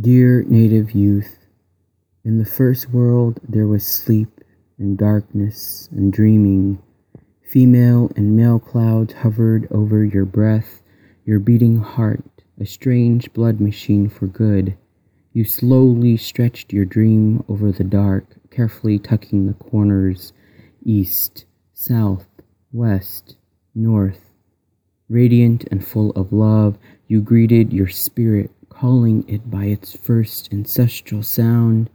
Dear native youth, in the first world there was sleep and darkness and dreaming. Female and male clouds hovered over your breath, your beating heart, a strange blood machine for good. You slowly stretched your dream over the dark, carefully tucking the corners east, south, west, north. Radiant and full of love, you greeted your spirit calling it by its first ancestral sound.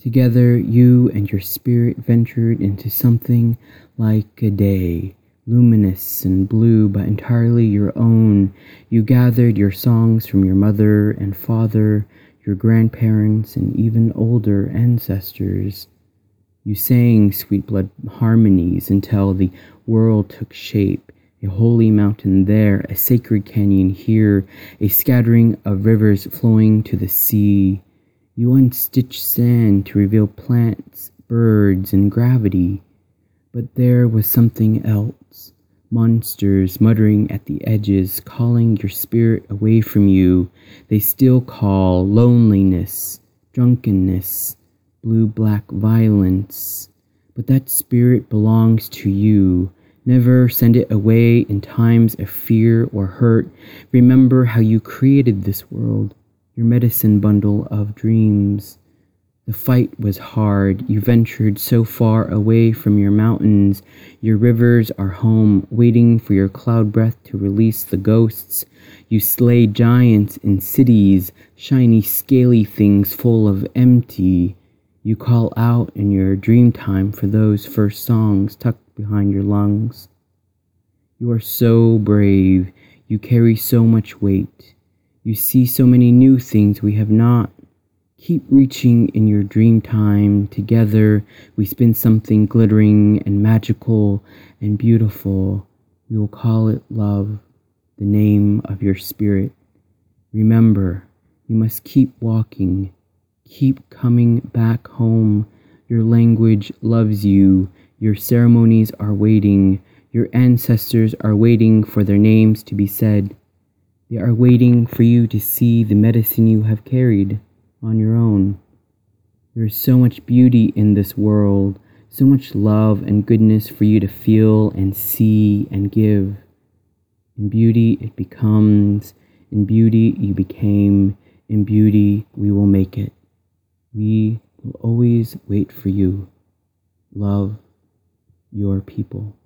Together, you and your spirit ventured into something like a day, luminous and blue, but entirely your own. You gathered your songs from your mother and father, your grandparents, and even older ancestors. You sang sweet blood harmonies until the world took shape a holy mountain there, a sacred canyon here, a scattering of rivers flowing to the sea. You unstitch sand to reveal plants, birds, and gravity. But there was something else. Monsters muttering at the edges, calling your spirit away from you. They still call loneliness, drunkenness, blue black violence. But that spirit belongs to you Never send it away in times of fear or hurt. Remember how you created this world, your medicine bundle of dreams. The fight was hard. You ventured so far away from your mountains. Your rivers are home, waiting for your cloud breath to release the ghosts. You slay giants in cities, shiny, scaly things full of empty. You call out in your dream time for those first songs tucked behind your lungs. You are so brave. You carry so much weight. You see so many new things we have not. Keep reaching in your dream time. Together, we spin something glittering and magical and beautiful. We will call it love, the name of your spirit. Remember, you must keep walking Keep coming back home. Your language loves you. Your ceremonies are waiting. Your ancestors are waiting for their names to be said. They are waiting for you to see the medicine you have carried on your own. There is so much beauty in this world, so much love and goodness for you to feel and see and give. In beauty it becomes, in beauty you became, in beauty we will make it. We will always wait for you. Love your people.